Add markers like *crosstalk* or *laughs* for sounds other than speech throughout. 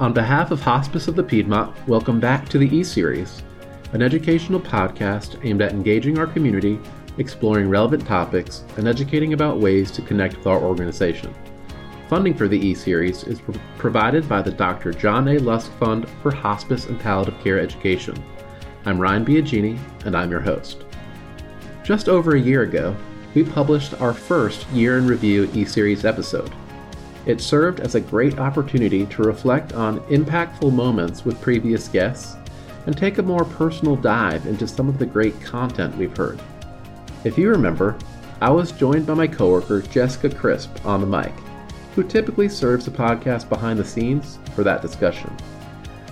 On behalf of Hospice of the Piedmont, welcome back to the E Series, an educational podcast aimed at engaging our community, exploring relevant topics, and educating about ways to connect with our organization. Funding for the E Series is pro- provided by the Dr. John A. Lusk Fund for Hospice and Palliative Care Education. I'm Ryan Biagini, and I'm your host. Just over a year ago, we published our first year in review E Series episode. It served as a great opportunity to reflect on impactful moments with previous guests and take a more personal dive into some of the great content we've heard. If you remember, I was joined by my coworker Jessica Crisp on the mic, who typically serves the podcast behind the scenes for that discussion.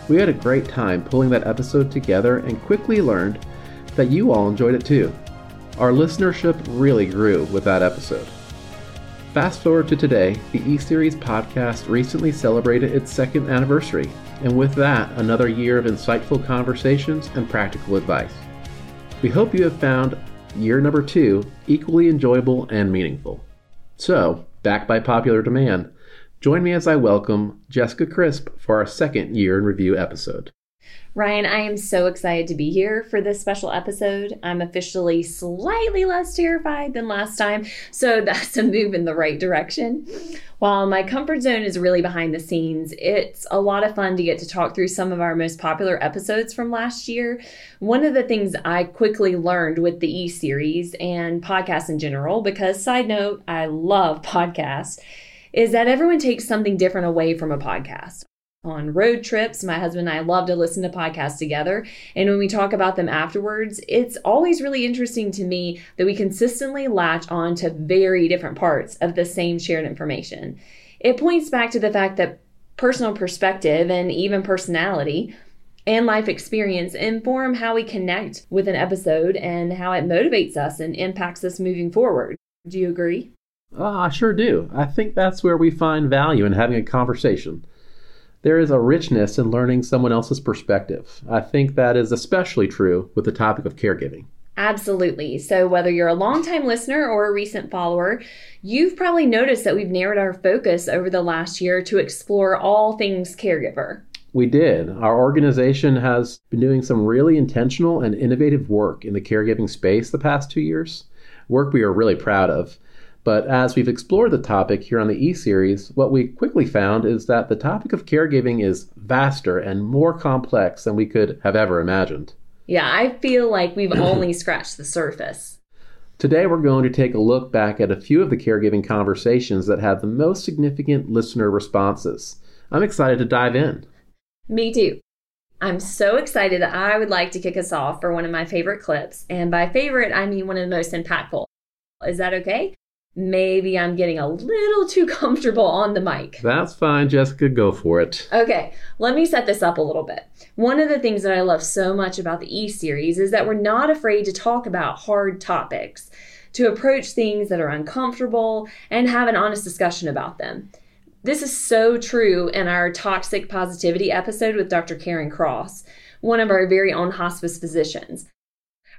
We had a great time pulling that episode together and quickly learned that you all enjoyed it too. Our listenership really grew with that episode. Fast forward to today, the E Series podcast recently celebrated its second anniversary, and with that, another year of insightful conversations and practical advice. We hope you have found year number two equally enjoyable and meaningful. So, back by popular demand, join me as I welcome Jessica Crisp for our second year in review episode. Ryan, I am so excited to be here for this special episode. I'm officially slightly less terrified than last time, so *laughs* that's a move in the right direction. While my comfort zone is really behind the scenes, it's a lot of fun to get to talk through some of our most popular episodes from last year. One of the things I quickly learned with the E series and podcasts in general, because side note, I love *laughs* podcasts, is that everyone takes something different away from a podcast on road trips. My husband and I love to listen to podcasts together. And when we talk about them afterwards, it's always really interesting to me that we consistently latch on to very different parts of the same shared information. It points back to the fact that personal perspective and even personality and life experience inform how we connect with an episode and how it motivates us and impacts us moving forward. Do you agree? Oh, I sure do. I think that's where we find value in having a conversation there is a richness in learning someone else's perspective. I think that is especially true with the topic of caregiving. Absolutely. So, whether you're a longtime listener or a recent follower, you've probably noticed that we've narrowed our focus over the last year to explore all things caregiver. We did. Our organization has been doing some really intentional and innovative work in the caregiving space the past two years, work we are really proud of. But as we've explored the topic here on the E Series, what we quickly found is that the topic of caregiving is vaster and more complex than we could have ever imagined. Yeah, I feel like we've only *clears throat* scratched the surface. Today, we're going to take a look back at a few of the caregiving conversations that had the most significant listener responses. I'm excited to dive in. Me too. I'm so excited that I would like to kick us off for one of my favorite clips. And by favorite, I mean one of the most impactful. Is that okay? Maybe I'm getting a little too comfortable on the mic. That's fine, Jessica. Go for it. Okay, let me set this up a little bit. One of the things that I love so much about the E series is that we're not afraid to talk about hard topics, to approach things that are uncomfortable, and have an honest discussion about them. This is so true in our toxic positivity episode with Dr. Karen Cross, one of our very own hospice physicians.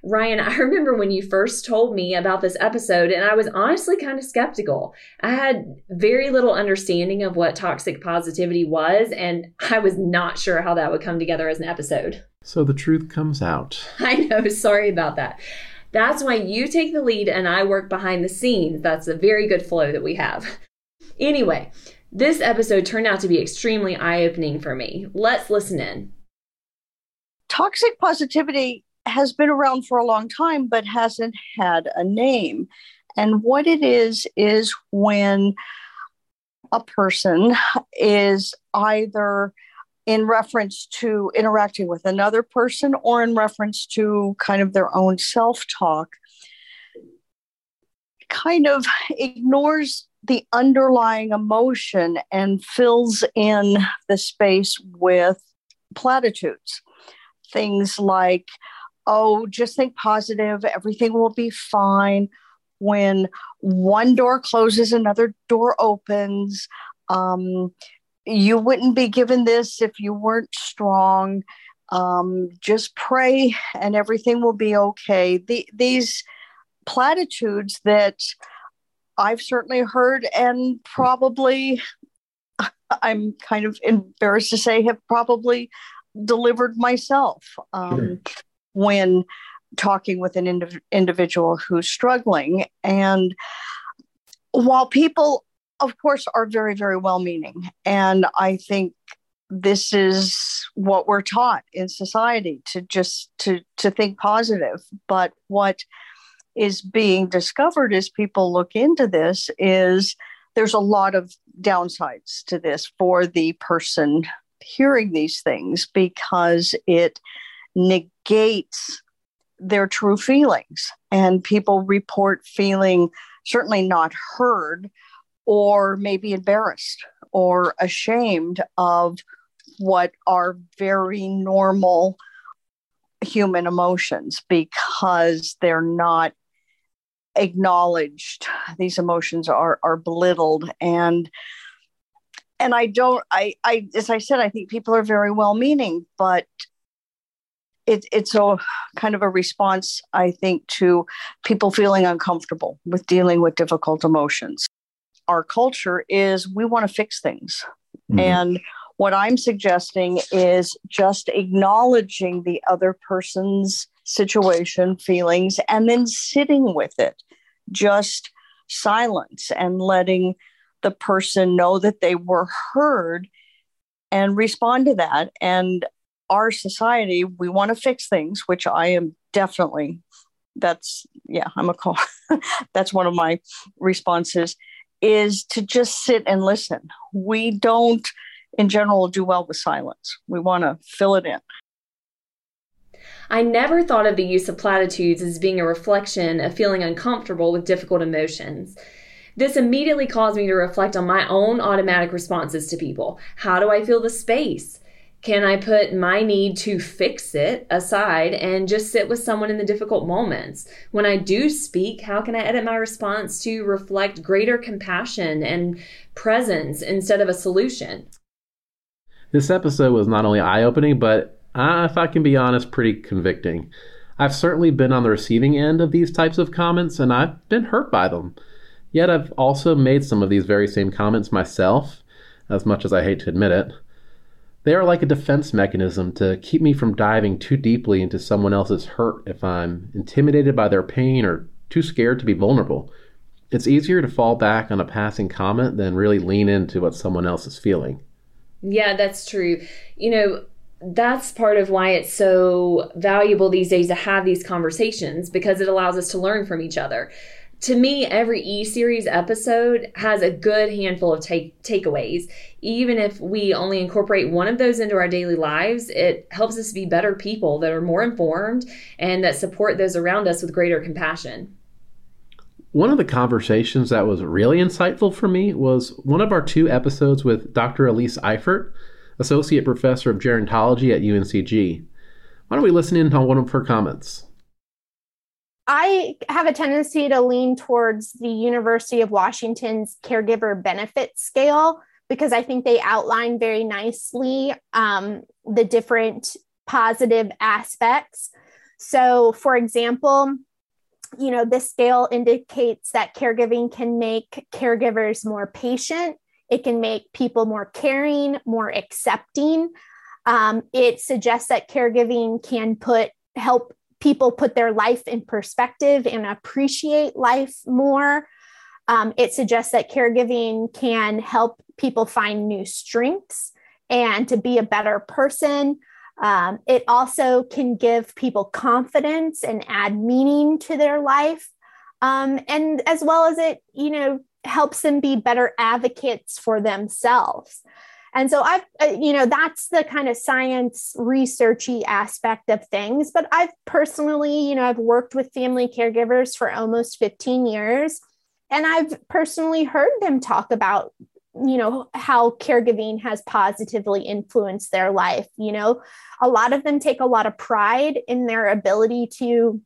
Ryan, *laughs* I remember when you first told me about this episode, and I was honestly kind of skeptical. I had very little understanding of what toxic positivity was, and I was not sure how that would come together as an episode. So the truth comes out. *laughs* I know, sorry about that. That's why you take the lead and I work behind the scenes. That's a very good flow that we have. Anyway, this episode turned out to be extremely eye opening for me. Let's listen in. Toxic positivity has been around for a long time but hasn't had a name. And what it is, is when a person is either in reference to interacting with another person or in reference to kind of their own self talk, kind of ignores the underlying emotion and fills in the space with platitudes. Things like, oh, just think positive, everything will be fine. When one door closes, another door opens. Um, you wouldn't be given this if you weren't strong. Um, just pray and everything will be okay. The, these platitudes that I've certainly heard and probably *laughs* I'm kind of embarrassed to say, have probably delivered myself um, sure. When talking with an indiv- individual who's struggling. And while people, of course, are very, very well meaning, and I think this is what we're taught in society to just to to think positive but what is being discovered as people look into this is there's a lot of downsides to this for the person hearing these things because it negates their true feelings. And people report feeling certainly not heard or maybe embarrassed or ashamed of what are very normal human emotions because they're not acknowledged these emotions are are belittled and and i don't i i as i said i think people are very well meaning but it, it's a kind of a response i think to people feeling uncomfortable with dealing with difficult emotions our culture is we want to fix things mm-hmm. and what i'm suggesting is just acknowledging the other person's situation, feelings, and then sitting with it, just silence and letting the person know that they were heard and respond to that. And our society, we want to fix things, which I am definitely, that's, yeah, I'm a call. *laughs* that's one of my responses is to just sit and listen. We don't, in general, do well with silence. We want to fill it in. I never thought of the use of platitudes as being a reflection of feeling uncomfortable with difficult emotions. This immediately caused me to reflect on my own automatic responses to people. How do I fill the space? Can I put my need to fix it aside and just sit with someone in the difficult moments? When I do speak, how can I edit my response to reflect greater compassion and presence instead of a solution? This episode was not only eye opening, but uh, if I can be honest, pretty convicting. I've certainly been on the receiving end of these types of comments and I've been hurt by them. Yet I've also made some of these very same comments myself, as much as I hate to admit it. They are like a defense mechanism to keep me from diving too deeply into someone else's hurt if I'm intimidated by their pain or too scared to be vulnerable. It's easier to fall back on a passing comment than really lean into what someone else is feeling. Yeah, that's true. You know, that's part of why it's so valuable these days to have these conversations because it allows us to learn from each other. To me, every E series episode has a good handful of take takeaways. Even if we only incorporate one of those into our daily lives, it helps us be better people that are more informed and that support those around us with greater compassion. One of the conversations that was really insightful for me was one of our two episodes with Dr. Elise Eifert Associate Professor of Gerontology at UNCG. Why don't we listen in on one of her comments? I have a tendency to lean towards the University of Washington's caregiver benefit scale because I think they outline very nicely um, the different positive aspects. So, for example, you know, this scale indicates that caregiving can make caregivers more patient, it can make people more caring, more accepting. Um, it suggests that caregiving can put help people put their life in perspective and appreciate life more. Um, it suggests that caregiving can help people find new strengths and to be a better person. Um, it also can give people confidence and add meaning to their life. Um, and as well as it, you know, helps them be better advocates for themselves. And so I've, uh, you know, that's the kind of science researchy aspect of things. But I've personally, you know, I've worked with family caregivers for almost 15 years. And I've personally heard them talk about, you know, how caregiving has positively influenced their life. You know, a lot of them take a lot of pride in their ability to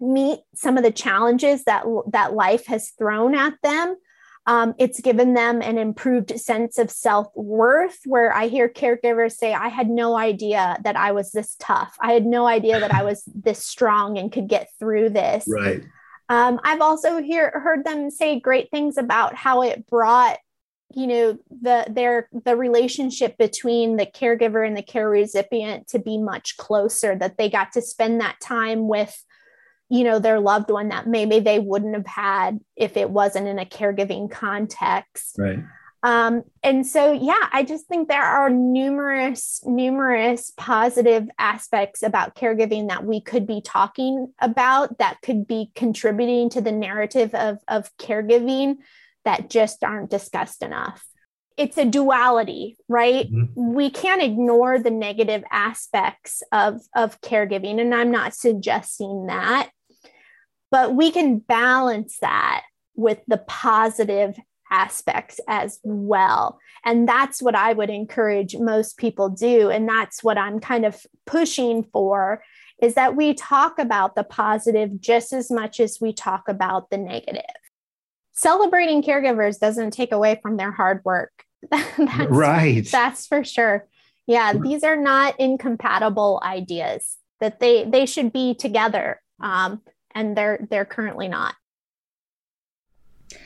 meet some of the challenges that that life has thrown at them um, it's given them an improved sense of self worth. Where I hear caregivers say, I had no idea that I was this tough. I had no idea that I was this strong and could get through this. Right. Um, I've also hear, heard them say great things about how it brought you know the their the relationship between the caregiver and the care recipient to be much closer that they got to spend that time with you know their loved one that maybe they wouldn't have had if it wasn't in a caregiving context right um, and so yeah i just think there are numerous numerous positive aspects about caregiving that we could be talking about that could be contributing to the narrative of, of caregiving that just aren't discussed enough. It's a duality, right? Mm-hmm. We can't ignore the negative aspects of, of caregiving, and I'm not suggesting that, but we can balance that with the positive aspects as well. And that's what I would encourage most people do. And that's what I'm kind of pushing for is that we talk about the positive just as much as we talk about the negative celebrating caregivers doesn't take away from their hard work. *laughs* that's, right. That's for sure. Yeah, these are not incompatible ideas. That they they should be together, um, and they're they're currently not.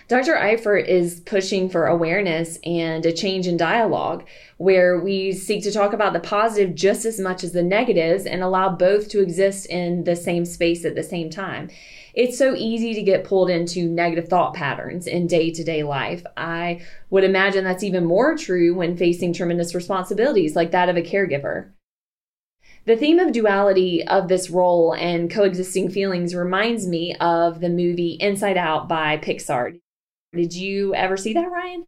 Dr. Eifert is pushing for awareness and a change in dialogue where we seek to talk about the positive just as much as the negatives and allow both to exist in the same space at the same time it's so easy to get pulled into negative thought patterns in day to day life. I would imagine that's even more true when facing tremendous responsibilities like that of a caregiver. The theme of duality of this role and coexisting feelings reminds me of the movie Inside Out by Pixar. Did you ever see that, Ryan?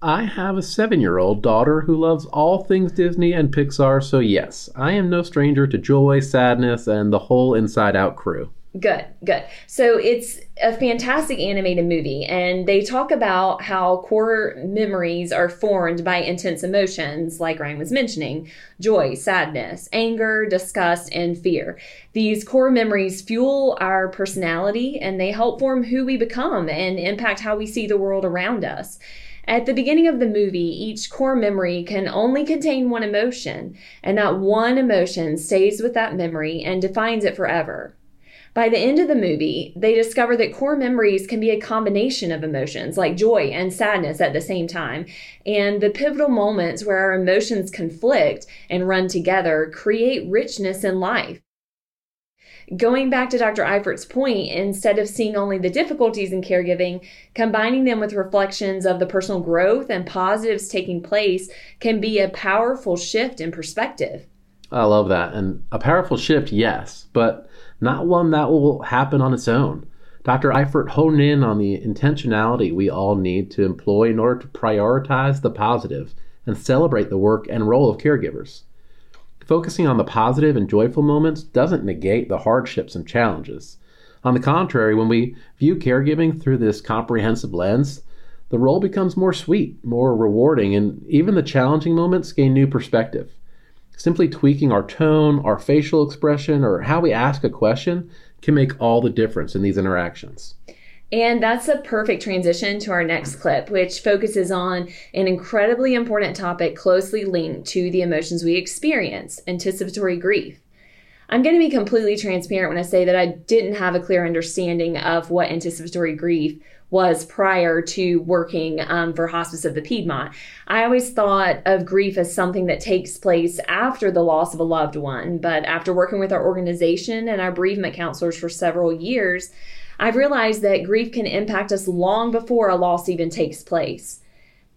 I have a seven year old daughter who loves all things Disney and Pixar, so yes, I am no stranger to joy, sadness, and the whole Inside Out crew. Good, good. So it's a fantastic animated movie, and they talk about how core memories are formed by intense emotions, like Ryan was mentioning joy, sadness, anger, disgust, and fear. These core memories fuel our personality and they help form who we become and impact how we see the world around us. At the beginning of the movie, each core memory can only contain one emotion, and that one emotion stays with that memory and defines it forever. By the end of the movie, they discover that core memories can be a combination of emotions like joy and sadness at the same time. And the pivotal moments where our emotions conflict and run together create richness in life. Going back to Dr. Eifert's point, instead of seeing only the difficulties in caregiving, combining them with reflections of the personal growth and positives taking place can be a powerful shift in perspective. I love that. And a powerful shift, yes, but not one that will happen on its own. Dr. Eifert honed in on the intentionality we all need to employ in order to prioritize the positive and celebrate the work and role of caregivers. Focusing on the positive and joyful moments doesn't negate the hardships and challenges. On the contrary, when we view caregiving through this comprehensive lens, the role becomes more sweet, more rewarding, and even the challenging moments gain new perspective. Simply tweaking our tone, our facial expression, or how we ask a question can make all the difference in these interactions. And that's a perfect transition to our next clip, which focuses on an incredibly important topic closely linked to the emotions we experience anticipatory grief. I'm going to be completely transparent when I say that I didn't have a clear understanding of what anticipatory grief was prior to working um, for Hospice of the Piedmont. I always thought of grief as something that takes place after the loss of a loved one, but after working with our organization and our bereavement counselors for several years, I've realized that grief can impact us long before a loss even takes place.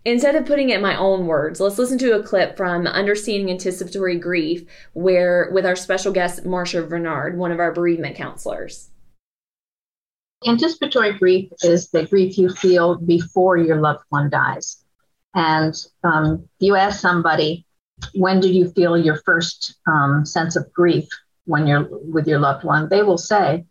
Instead of putting it in my own words, let's listen to a clip from Understanding Anticipatory Grief, where with our special guest Marcia Bernard, one of our bereavement counselors. Anticipatory grief is the grief you feel before your loved one dies. And um, you ask somebody, when did you feel your first um, sense of grief when you're with your loved one? They will say,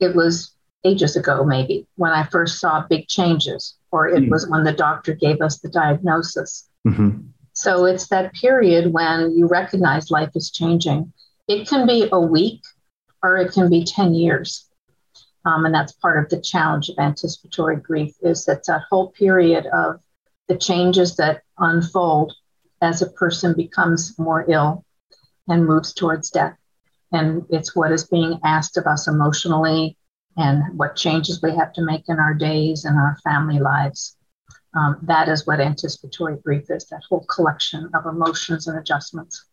it was ages ago, maybe, when I first saw big changes, or it mm-hmm. was when the doctor gave us the diagnosis. Mm-hmm. So it's that period when you recognize life is changing. It can be a week or it can be 10 years. Um, and that's part of the challenge of anticipatory grief is that that whole period of the changes that unfold as a person becomes more ill and moves towards death. And it's what is being asked of us emotionally and what changes we have to make in our days and our family lives. um, that is what anticipatory grief is that whole collection of emotions and adjustments.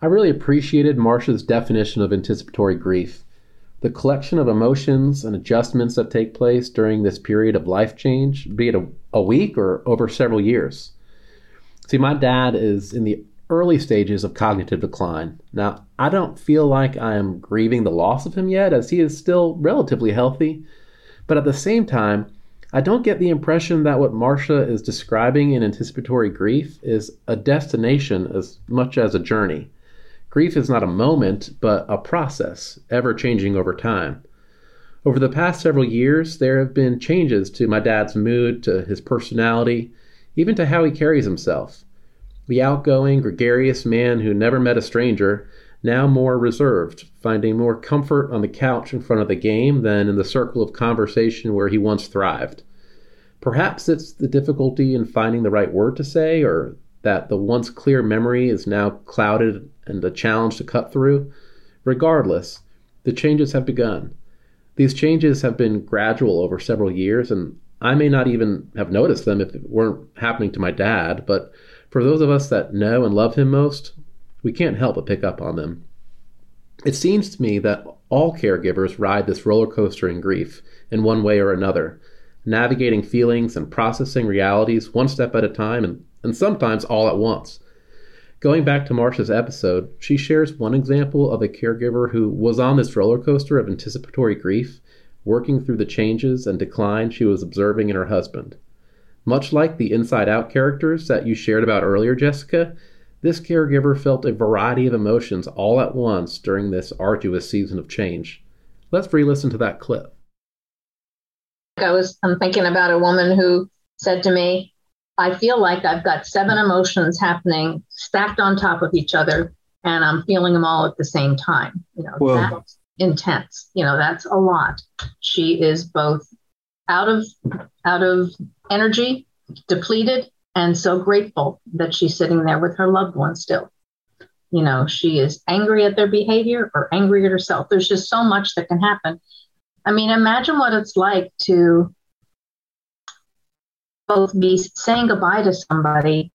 I really appreciated Marcia's definition of anticipatory grief the collection of emotions and adjustments that take place during this period of life change, be it a, a week or over several years. See, my dad is in the early stages of cognitive decline. Now, I don't feel like I am grieving the loss of him yet, as he is still relatively healthy. But at the same time, I don't get the impression that what Marcia is describing in anticipatory grief is a destination as much as a journey. Grief is not a moment, but a process, ever changing over time. Over the past several years, there have been changes to my dad's mood, to his personality, even to how he carries himself. The outgoing, gregarious man who never met a stranger, now more reserved, finding more comfort on the couch in front of the game than in the circle of conversation where he once thrived. Perhaps it's the difficulty in finding the right word to say, or that the once clear memory is now clouded and a challenge to cut through. Regardless, the changes have begun. These changes have been gradual over several years, and I may not even have noticed them if it weren't happening to my dad, but for those of us that know and love him most, we can't help but pick up on them. It seems to me that all caregivers ride this roller coaster in grief in one way or another, navigating feelings and processing realities one step at a time and, and sometimes all at once. Going back to Marcia's episode, she shares one example of a caregiver who was on this roller coaster of anticipatory grief, working through the changes and decline she was observing in her husband. Much like the inside out characters that you shared about earlier, Jessica, this caregiver felt a variety of emotions all at once during this arduous season of change. Let's re listen to that clip. I was I'm thinking about a woman who said to me, I feel like I've got seven emotions happening stacked on top of each other, and I'm feeling them all at the same time. You know, Whoa. that's intense. You know, that's a lot. She is both out of out of energy, depleted, and so grateful that she's sitting there with her loved one still. You know, she is angry at their behavior or angry at herself. There's just so much that can happen. I mean, imagine what it's like to both be saying goodbye to somebody,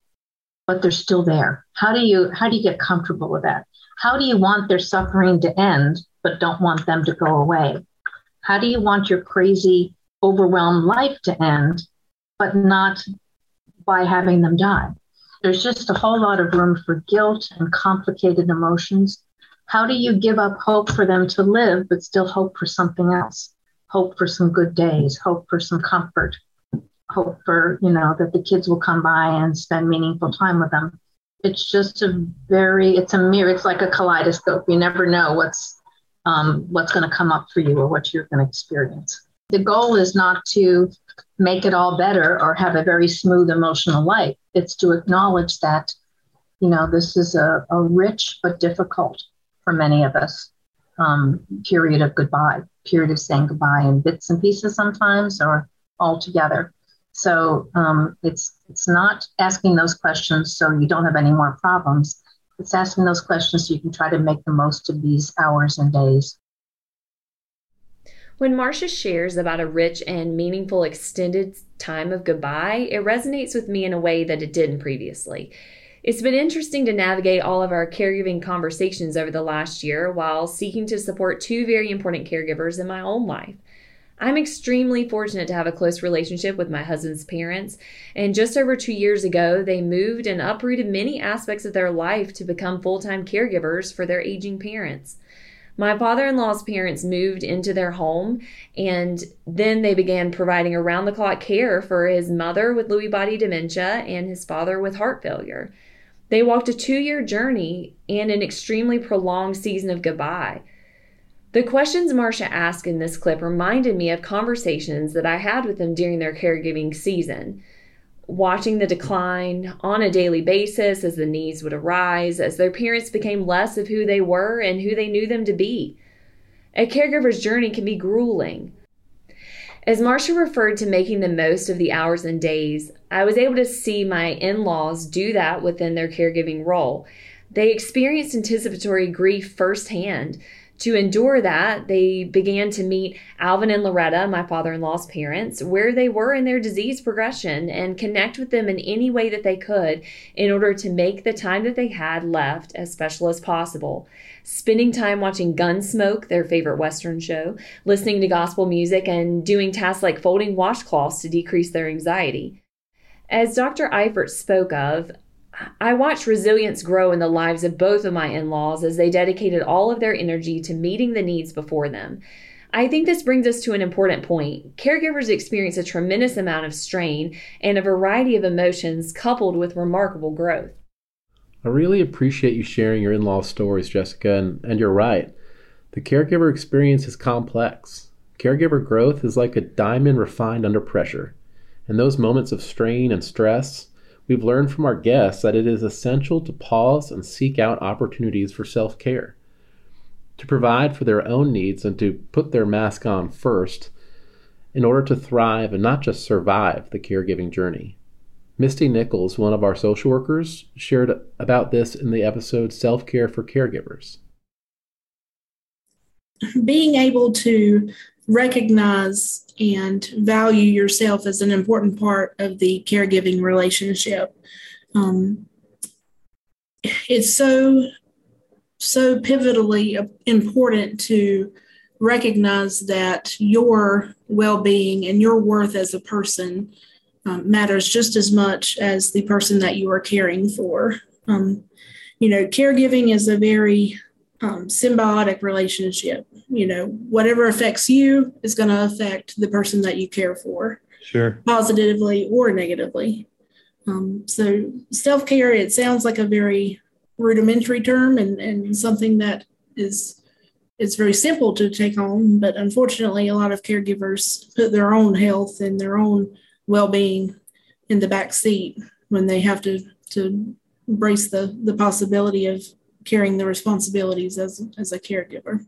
but they're still there. How do you how do you get comfortable with that? How do you want their suffering to end, but don't want them to go away? How do you want your crazy, overwhelmed life to end, but not by having them die? There's just a whole lot of room for guilt and complicated emotions. How do you give up hope for them to live, but still hope for something else? Hope for some good days, hope for some comfort, hope for you know that the kids will come by and spend meaningful time with them. It's just a very it's a mirror it's like a kaleidoscope. You never know what's um, what's going to come up for you or what you're going to experience. The goal is not to make it all better or have a very smooth emotional life. It's to acknowledge that you know this is a, a rich but difficult for many of us um, period of goodbye period of saying goodbye in bits and pieces sometimes or all together. so um, it's it's not asking those questions so you don't have any more problems. It's asking those questions so you can try to make the most of these hours and days. When Marcia shares about a rich and meaningful extended time of goodbye, it resonates with me in a way that it didn't previously. It's been interesting to navigate all of our caregiving conversations over the last year while seeking to support two very important caregivers in my own life. I'm extremely fortunate to have a close relationship with my husband's parents, and just over two years ago, they moved and uprooted many aspects of their life to become full time caregivers for their aging parents. My father in law's parents moved into their home, and then they began providing around the clock care for his mother with Lewy body dementia and his father with heart failure. They walked a two year journey and an extremely prolonged season of goodbye. The questions Marcia asked in this clip reminded me of conversations that I had with them during their caregiving season. Watching the decline on a daily basis as the needs would arise, as their parents became less of who they were and who they knew them to be. A caregiver's journey can be grueling. As Marcia referred to making the most of the hours and days, I was able to see my in laws do that within their caregiving role. They experienced anticipatory grief firsthand To endure that, they began to meet Alvin and Loretta, my father in law's parents, where they were in their disease progression and connect with them in any way that they could in order to make the time that they had left as special as possible. Spending time watching Gunsmoke, their favorite Western show, listening to gospel music, and doing tasks like folding washcloths to decrease their anxiety. As Dr. Eifert spoke of, I watched resilience grow in the lives of both of my in laws as they dedicated all of their energy to meeting the needs before them. I think this brings us to an important point. Caregivers experience a tremendous amount of strain and a variety of emotions coupled with remarkable growth. I really appreciate you sharing your in law stories, Jessica, and, and you're right. The caregiver experience is complex. Caregiver growth is like a diamond refined under pressure. In those moments of strain and stress, We've learned from our guests that it is essential to pause and seek out opportunities for self care, to provide for their own needs and to put their mask on first in order to thrive and not just survive the caregiving journey. Misty Nichols, one of our social workers, shared about this in the episode Self Care for Caregivers. Being able to recognize and value yourself as an important part of the caregiving relationship. Um, it's so so pivotally important to recognize that your well-being and your worth as a person um, matters just as much as the person that you are caring for. Um, you know, caregiving is a very um, symbiotic relationship. You know, whatever affects you is going to affect the person that you care for, sure, positively or negatively. Um, so self care, it sounds like a very rudimentary term and, and something that is it's very simple to take on, but unfortunately, a lot of caregivers put their own health and their own well being in the back seat when they have to to embrace the the possibility of carrying the responsibilities as, as a caregiver.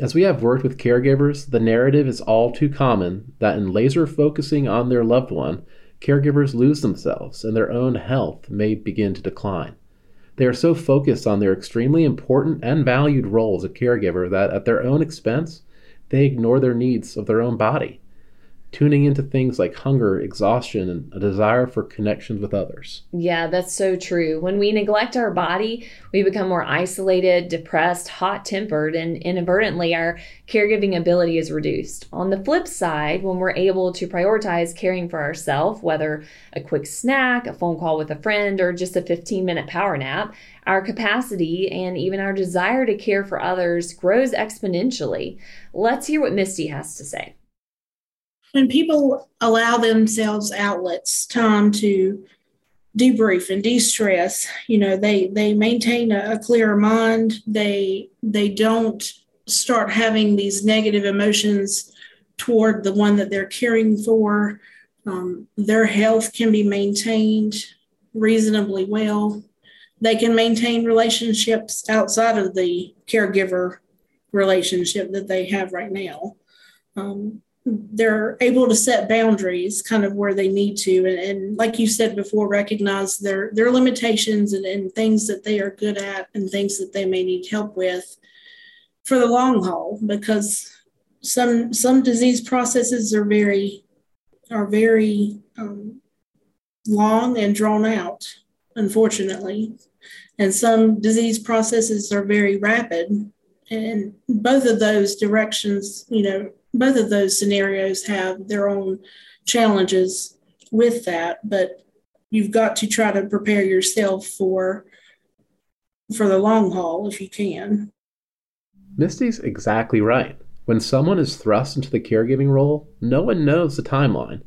As we have worked with caregivers, the narrative is all too common that in laser focusing on their loved one, caregivers lose themselves and their own health may begin to decline. They are so focused on their extremely important and valued role as a caregiver that at their own expense, they ignore their needs of their own body tuning into things like hunger, exhaustion, and a desire for connections with others. Yeah, that's so true. When we neglect our body, we become more isolated, depressed, hot tempered, and inadvertently our caregiving ability is reduced. On the flip side, when we're able to prioritize caring for ourselves, whether a quick snack, a phone call with a friend, or just a 15 minute power nap, our capacity and even our desire to care for others grows exponentially. Let's hear what Misty has to say when people allow themselves outlets, time to debrief and de-stress, you know, they they maintain a, a clearer mind. They they don't start having these negative emotions toward the one that they're caring for. Um, their health can be maintained reasonably well. They can maintain relationships outside of the caregiver relationship that they have right now. Um, they're able to set boundaries kind of where they need to. And, and like you said before recognize their their limitations and, and things that they are good at and things that they may need help with for the long haul because some some disease processes are very are very um, long and drawn out unfortunately. And some disease processes are very rapid and both of those directions you know both of those scenarios have their own challenges with that, but you've got to try to prepare yourself for for the long haul if you can. Misty's exactly right. When someone is thrust into the caregiving role, no one knows the timeline.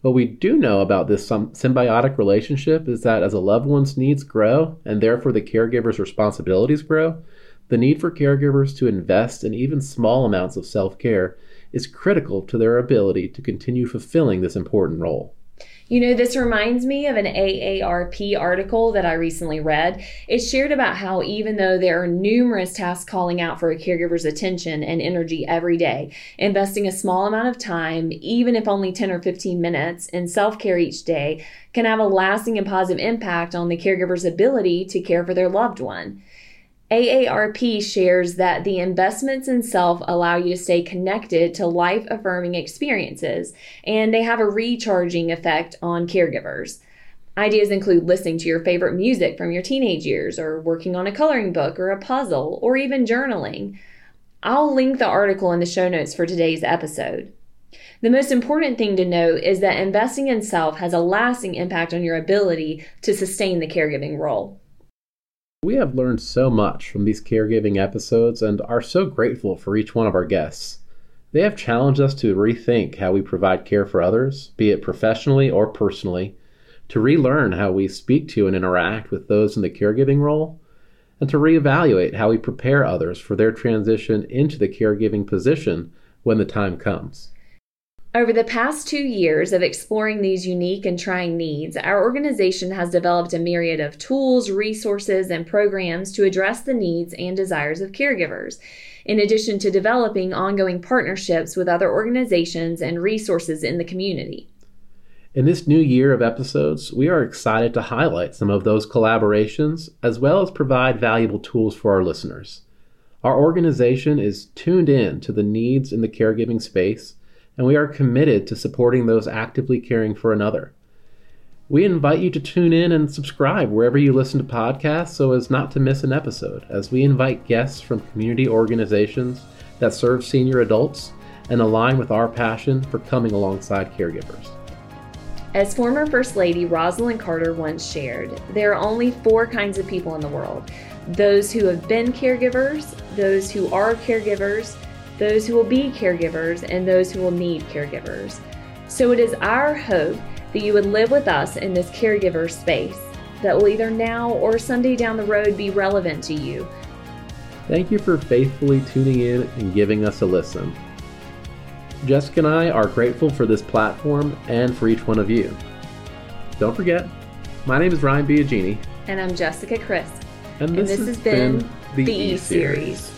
What we do know about this symbiotic relationship is that as a loved one's needs grow, and therefore the caregiver's responsibilities grow, the need for caregivers to invest in even small amounts of self care is critical to their ability to continue fulfilling this important role. You know, this reminds me of an AARP article that I recently read. It shared about how even though there are numerous tasks calling out for a caregiver's attention and energy every day, investing a small amount of time, even if only 10 or 15 minutes, in self care each day can have a lasting and positive impact on the caregiver's ability to care for their loved one. AARP shares that the investments in self allow you to stay connected to life affirming experiences, and they have a recharging effect on caregivers. Ideas include listening to your favorite music from your teenage years, or working on a coloring book or a puzzle, or even journaling. I'll link the article in the show notes for today's episode. The most important thing to note is that investing in self has a lasting impact on your ability to sustain the caregiving role. We have learned so much from these caregiving episodes and are so grateful for each one of our guests. They have challenged us to rethink how we provide care for others, be it professionally or personally, to relearn how we speak to and interact with those in the caregiving role, and to reevaluate how we prepare others for their transition into the caregiving position when the time comes. Over the past two years of exploring these unique and trying needs, our organization has developed a myriad of tools, resources, and programs to address the needs and desires of caregivers, in addition to developing ongoing partnerships with other organizations and resources in the community. In this new year of episodes, we are excited to highlight some of those collaborations as well as provide valuable tools for our listeners. Our organization is tuned in to the needs in the caregiving space and we are committed to supporting those actively caring for another. We invite you to tune in and subscribe wherever you listen to podcasts so as not to miss an episode, as we invite guests from community organizations that serve senior adults and align with our passion for coming alongside caregivers. As former First Lady Rosalynn Carter once shared, there are only four kinds of people in the world those who have been caregivers, those who are caregivers, those who will be caregivers, and those who will need caregivers. So it is our hope that you would live with us in this caregiver space that will either now or someday down the road be relevant to you. Thank you for faithfully tuning in and giving us a listen. Jessica and I are grateful for this platform and for each one of you. Don't forget, my name is Ryan Biagini. And I'm Jessica Crisp. And this, and this has, has been, been, the E Series.